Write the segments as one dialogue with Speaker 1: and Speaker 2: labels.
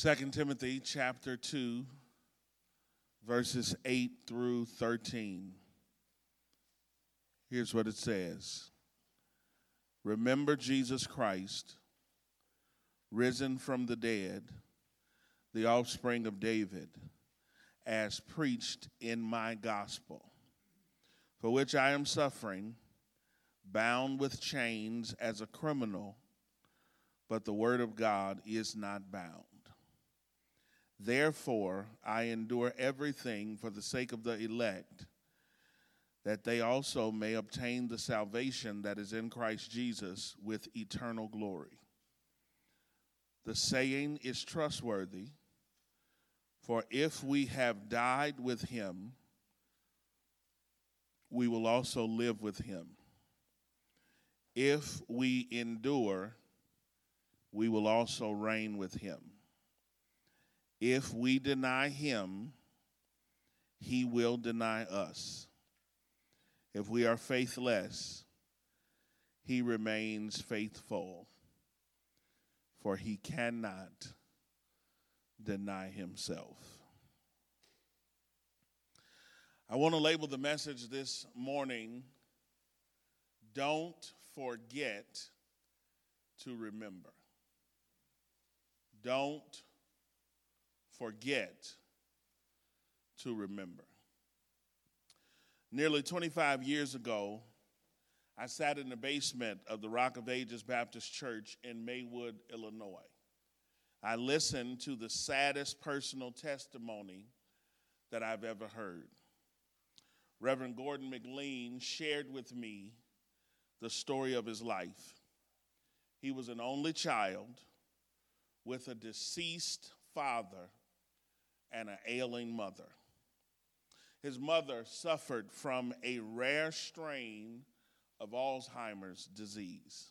Speaker 1: 2 Timothy chapter 2 verses 8 through 13. Here's what it says. Remember Jesus Christ risen from the dead, the offspring of David, as preached in my gospel, for which I am suffering, bound with chains as a criminal, but the word of God is not bound. Therefore, I endure everything for the sake of the elect, that they also may obtain the salvation that is in Christ Jesus with eternal glory. The saying is trustworthy, for if we have died with him, we will also live with him. If we endure, we will also reign with him. If we deny him, he will deny us. If we are faithless, he remains faithful, for he cannot deny himself. I want to label the message this morning Don't Forget to Remember. Don't forget to remember. Nearly 25 years ago, I sat in the basement of the Rock of Ages Baptist Church in Maywood, Illinois. I listened to the saddest personal testimony that I've ever heard. Reverend Gordon McLean shared with me the story of his life. He was an only child with a deceased father and an ailing mother. His mother suffered from a rare strain of Alzheimer's disease.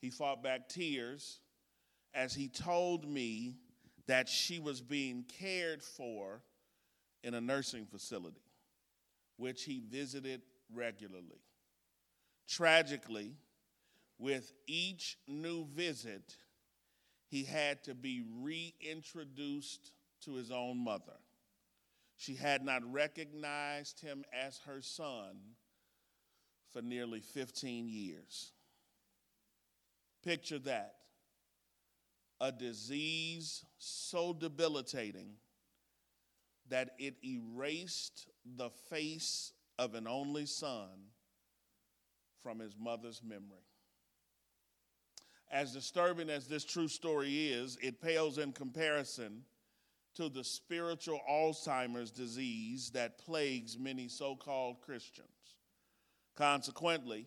Speaker 1: He fought back tears as he told me that she was being cared for in a nursing facility, which he visited regularly. Tragically, with each new visit, he had to be reintroduced to his own mother. She had not recognized him as her son for nearly 15 years. Picture that a disease so debilitating that it erased the face of an only son from his mother's memory. As disturbing as this true story is, it pales in comparison to the spiritual Alzheimer's disease that plagues many so called Christians. Consequently,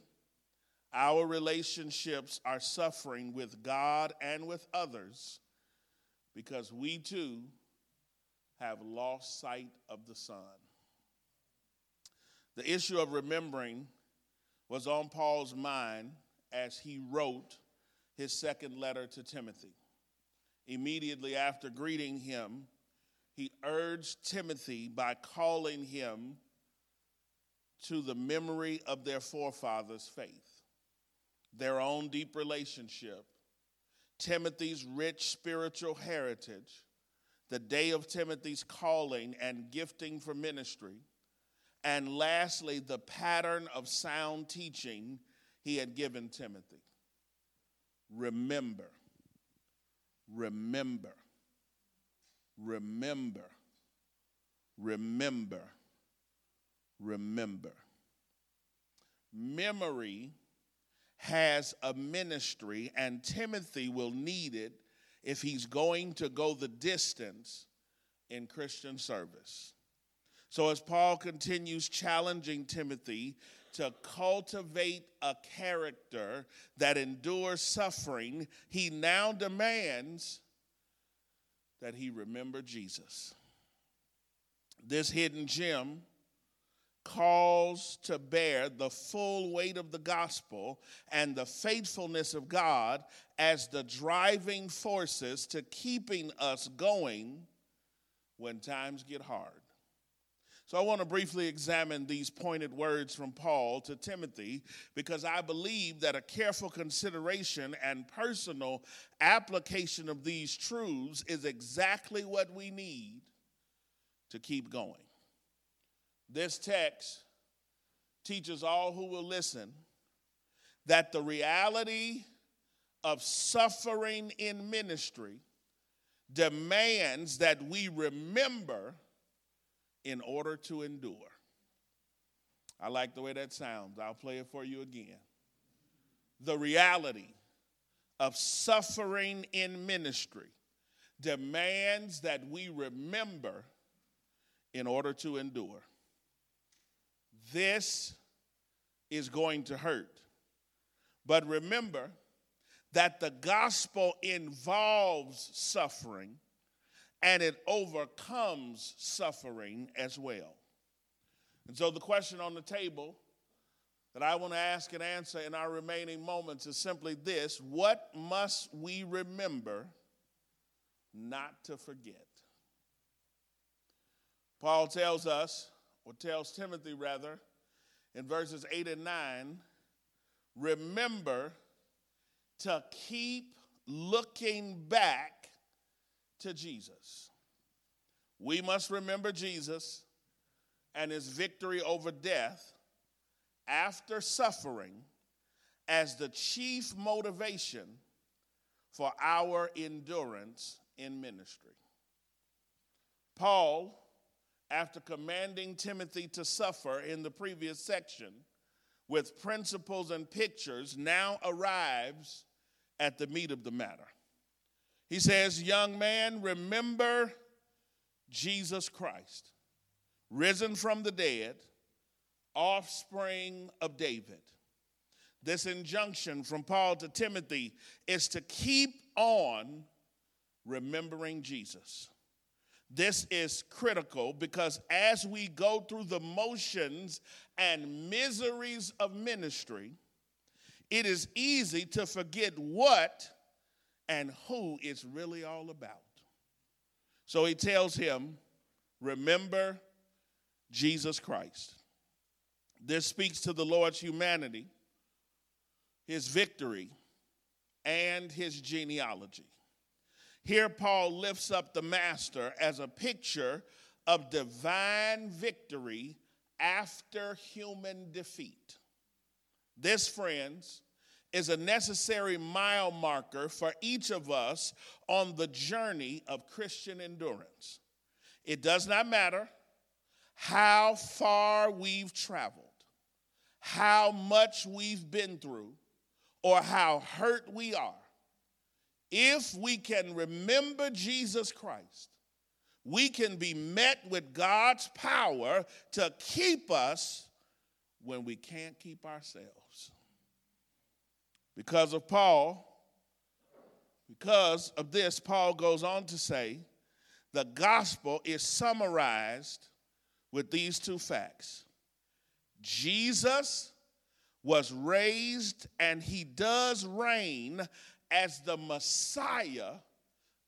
Speaker 1: our relationships are suffering with God and with others because we too have lost sight of the Son. The issue of remembering was on Paul's mind as he wrote his second letter to Timothy. Immediately after greeting him, he urged Timothy by calling him to the memory of their forefathers' faith, their own deep relationship, Timothy's rich spiritual heritage, the day of Timothy's calling and gifting for ministry, and lastly, the pattern of sound teaching he had given Timothy. Remember, remember remember, remember, remember. Memory has a ministry, and Timothy will need it if he's going to go the distance in Christian service. So, as Paul continues challenging Timothy to cultivate a character that endures suffering, he now demands that he remembered Jesus. This hidden gem calls to bear the full weight of the gospel and the faithfulness of God as the driving forces to keeping us going when times get hard. So I want to briefly examine these pointed words from Paul to Timothy because I believe that a careful consideration and personal application of these truths is exactly what we need to keep going. This text teaches all who will listen that the reality of suffering in ministry demands that we remember in order to endure. I like the way that sounds. I'll play it for you again. The reality of suffering in ministry demands that we remember in order to endure. This is going to hurt. But remember that the gospel involves suffering and it overcomes suffering as well. And so, the question on the table that I want to ask and answer in our remaining moments is simply this What must we remember not to forget? Paul tells us, or tells Timothy rather, in verses 8 and 9, remember to keep looking back to Jesus. We must remember Jesus and his victory over death after suffering as the chief motivation for our endurance in ministry. Paul, after commanding Timothy to suffer in the previous section with principles and pictures, now arrives at the meat of the matter. He says, Young man, remember Jesus Christ, risen from the dead, offspring of David. This injunction from Paul to Timothy is to keep on remembering Jesus. This is critical because as we go through the motions and miseries of ministry, it is easy to forget what and who it's really all about. So he tells him, Remember Jesus Christ. This speaks to the Lord's humanity, his victory, and his genealogy. Here, Paul lifts up the Master as a picture of divine victory after human defeat. This, friends, is a necessary mile marker for each of us on the journey of Christian endurance. It does not matter how far we've traveled, how much we've been through, or how hurt we are. If we can remember Jesus Christ, we can be met with God's power to keep us when we can't keep ourselves. Because of Paul, because of this, Paul goes on to say the gospel is summarized with these two facts Jesus was raised and he does reign as the Messiah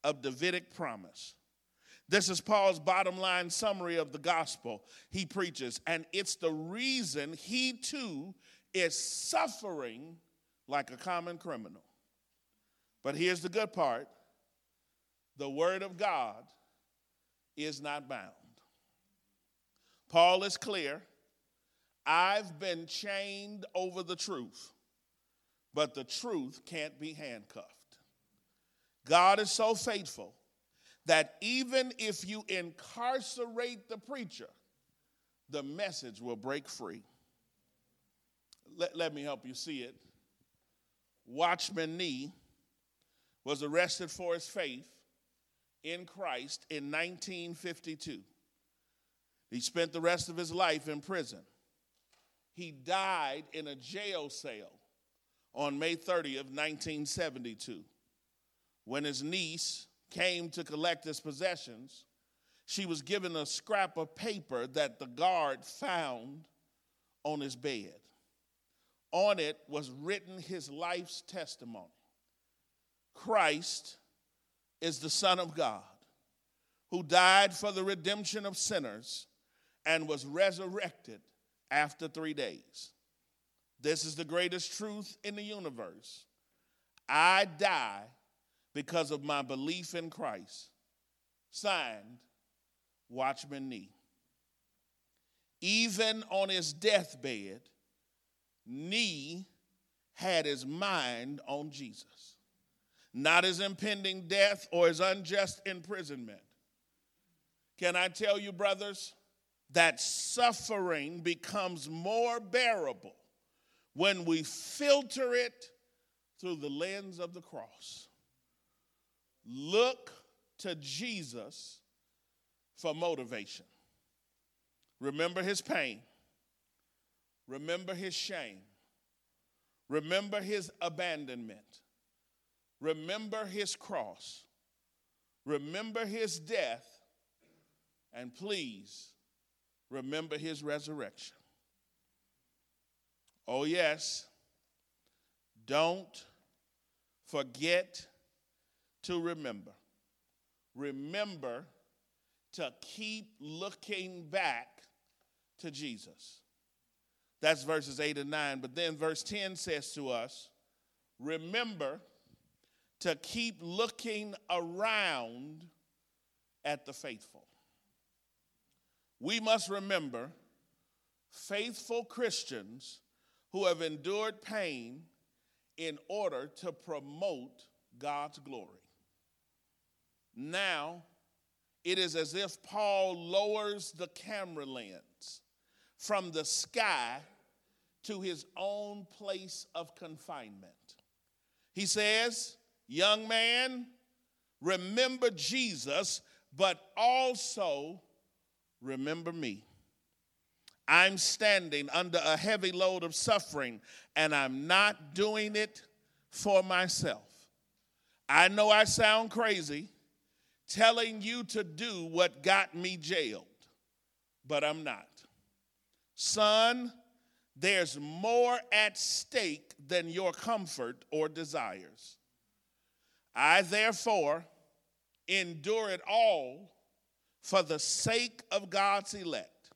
Speaker 1: of Davidic promise. This is Paul's bottom line summary of the gospel he preaches, and it's the reason he too is suffering like a common criminal. But here's the good part the Word of God is not bound. Paul is clear I've been chained over the truth, but the truth can't be handcuffed. God is so faithful that even if you incarcerate the preacher, the message will break free. Let, let me help you see it. Watchman Nee was arrested for his faith in Christ in 1952. He spent the rest of his life in prison. He died in a jail cell on May 30th, 1972. When his niece came to collect his possessions, she was given a scrap of paper that the guard found on his bed. On it was written his life's testimony. Christ is the Son of God who died for the redemption of sinners and was resurrected after three days. This is the greatest truth in the universe. I die because of my belief in Christ. Signed, Watchman Nee. Even on his deathbed, Nee had his mind on Jesus, not his impending death or his unjust imprisonment. Can I tell you, brothers, that suffering becomes more bearable when we filter it through the lens of the cross. Look to Jesus for motivation. Remember his pain. Remember his shame. Remember his abandonment. Remember his cross. Remember his death. And please remember his resurrection. Oh, yes, don't forget to remember. Remember to keep looking back to Jesus. That's verses 8 and 9. But then verse 10 says to us, remember to keep looking around at the faithful. We must remember faithful Christians who have endured pain in order to promote God's glory. Now, it is as if Paul lowers the camera lens from the sky to his own place of confinement. He says, Young man, remember Jesus, but also remember me. I'm standing under a heavy load of suffering, and I'm not doing it for myself. I know I sound crazy telling you to do what got me jailed, but I'm not. Son, there's more at stake than your comfort or desires. I therefore endure it all for the sake of God's elect,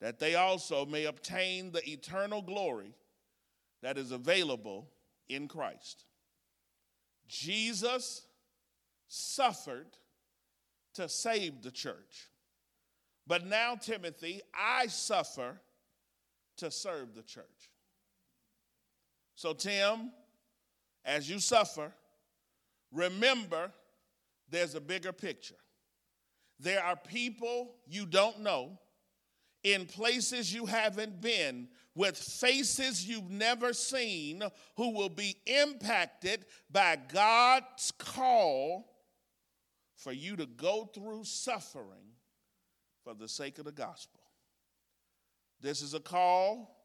Speaker 1: that they also may obtain the eternal glory that is available in Christ. Jesus suffered to save the church. But now, Timothy, I suffer to serve the church. So, Tim, as you suffer, remember there's a bigger picture. There are people you don't know in places you haven't been with faces you've never seen who will be impacted by God's call for you to go through suffering for the sake of the gospel. This is a call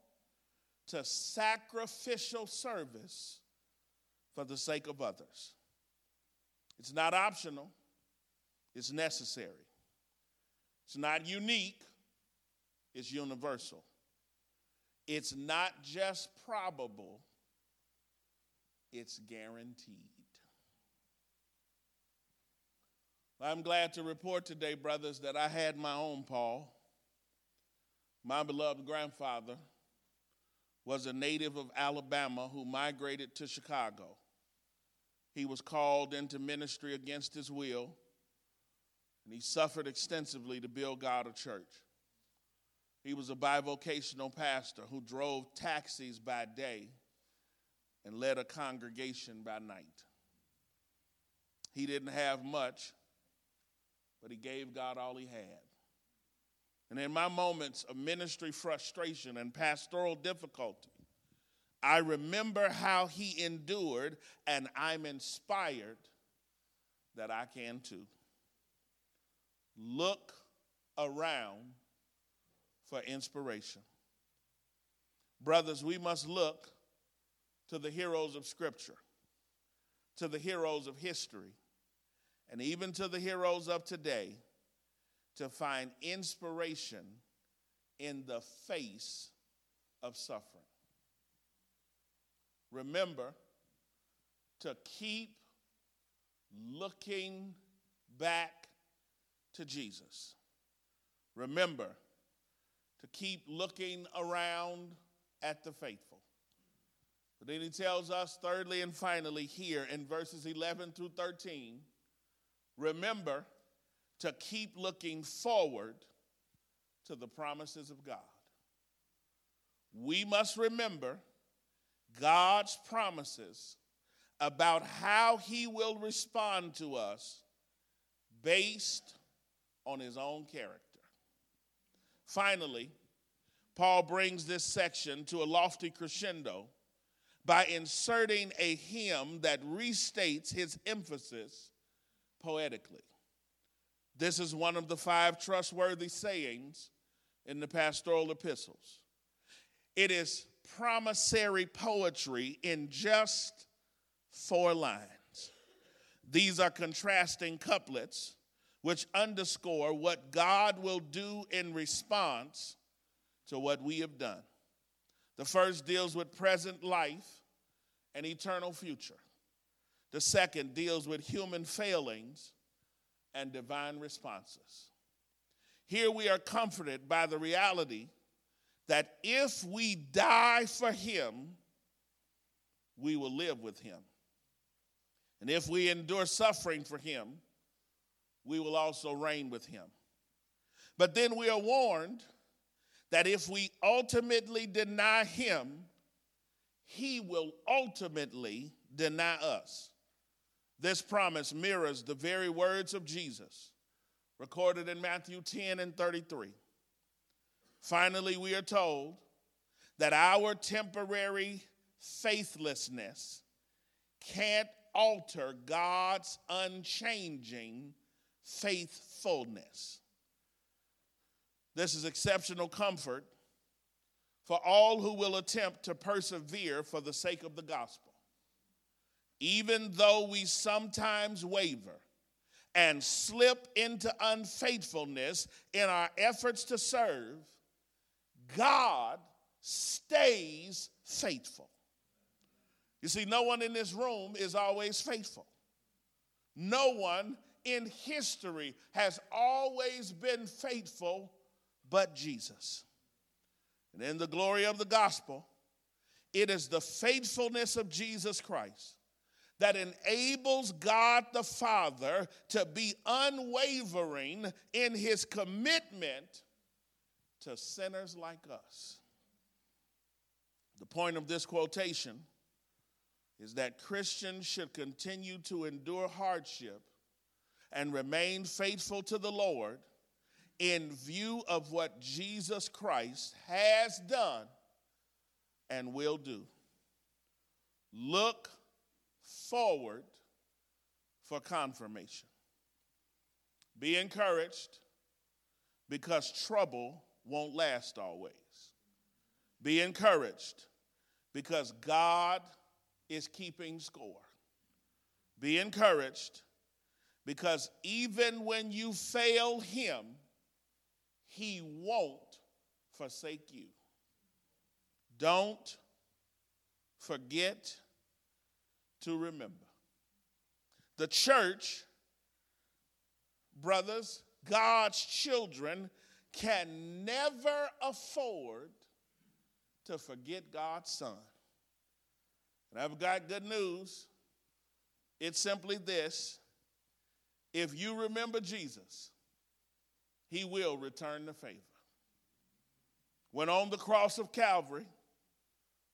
Speaker 1: to sacrificial service for the sake of others. It's not optional, it's necessary. It's not unique, it's universal. It's not just probable, it's guaranteed. I'm glad to report today, brothers, that I had my own Paul. My beloved grandfather was a native of Alabama who migrated to Chicago. He was called into ministry against his will, and he suffered extensively to build God a church. He was a bivocational pastor who drove taxis by day and led a congregation by night. He didn't have much, but he gave God all he had. And in my moments of ministry frustration and pastoral difficulty, I remember how he endured, and I'm inspired that I can too. Look around for inspiration. Brothers, we must look to the heroes of Scripture, to the heroes of history and even to the heroes of today to find inspiration in the face of suffering. Remember to keep looking back to Jesus. Remember to keep looking around at the faithful. But then he tells us, thirdly and finally, here in verses 11 through 13, remember to keep looking forward to the promises of God. We must remember God's promises about how he will respond to us based on his own character. Finally, Paul brings this section to a lofty crescendo by inserting a hymn that restates his emphasis poetically. This is one of the five trustworthy sayings in the pastoral epistles. It is promissory poetry in just four lines. These are contrasting couplets which underscore what God will do in response to what we have done. The first deals with present life and eternal future. The second deals with human failings and divine responses. Here we are comforted by the reality that if we die for Him, we will live with Him. And if we endure suffering for Him, we will also reign with Him. But then we are warned that if we ultimately deny Him, He will ultimately deny us. This promise mirrors the very words of Jesus recorded in Matthew 10 and 33. Finally, we are told that our temporary faithlessness can't alter God's unchanging faithfulness. This is exceptional comfort for all who will attempt to persevere for the sake of the gospel. Even though we sometimes waver and slip into unfaithfulness in our efforts to serve, God stays faithful. You see, no one in this room is always faithful. No one in history has always been faithful but Jesus. And in the glory of the gospel, it is the faithfulness of Jesus Christ that enables God the Father to be unwavering in his commitment to sinners like us. The point of this quotation is that Christians should continue to endure hardship and remain faithful to the Lord in view of what Jesus Christ has done and will do. Look forward for confirmation. Be encouraged because trouble won't last always. Be encouraged because God is keeping score. Be encouraged because even when you fail Him, He won't forsake you. Don't forget to remember. The church, brothers, God's children, can never afford to forget God's Son. And I've got good news. It's simply this if you remember Jesus, he will return the favor. When on the cross of Calvary,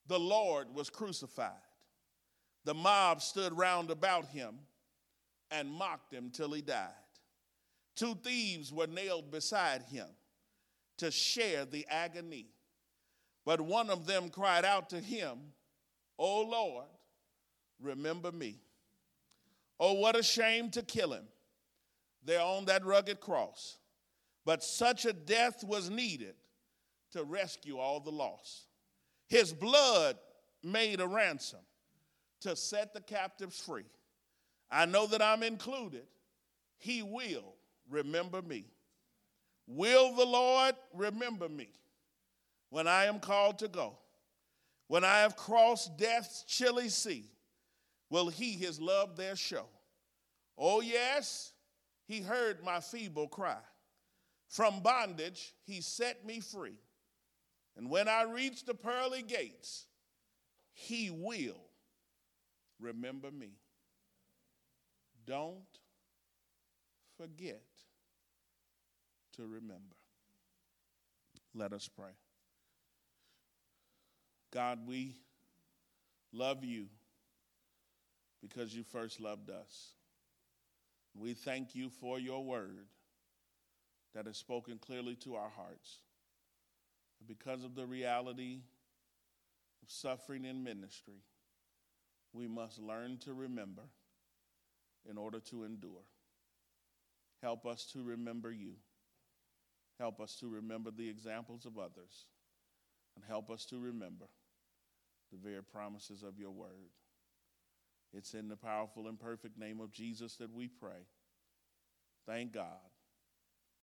Speaker 1: the Lord was crucified. The mob stood round about him and mocked him till he died. Two thieves were nailed beside him to share the agony. But one of them cried out to him, O Lord, remember me. Oh, what a shame to kill him there on that rugged cross. But such a death was needed to rescue all the lost. His blood made a ransom to set the captives free. I know that I'm included. He will remember me. Will the Lord remember me when I am called to go? When I have crossed death's chilly sea, will he his love there show? Oh, yes, he heard my feeble cry. From bondage, he set me free. And when I reach the pearly gates, he will remember me. Don't forget to remember. Let us pray. God, we love you because you first loved us. We thank you for your word that is spoken clearly to our hearts. Because of the reality of suffering in ministry, we must learn to remember in order to endure. Help us to remember you. Help us to remember the examples of others. And help us to remember the very promises of your word. It's in the powerful and perfect name of Jesus that we pray. Thank God.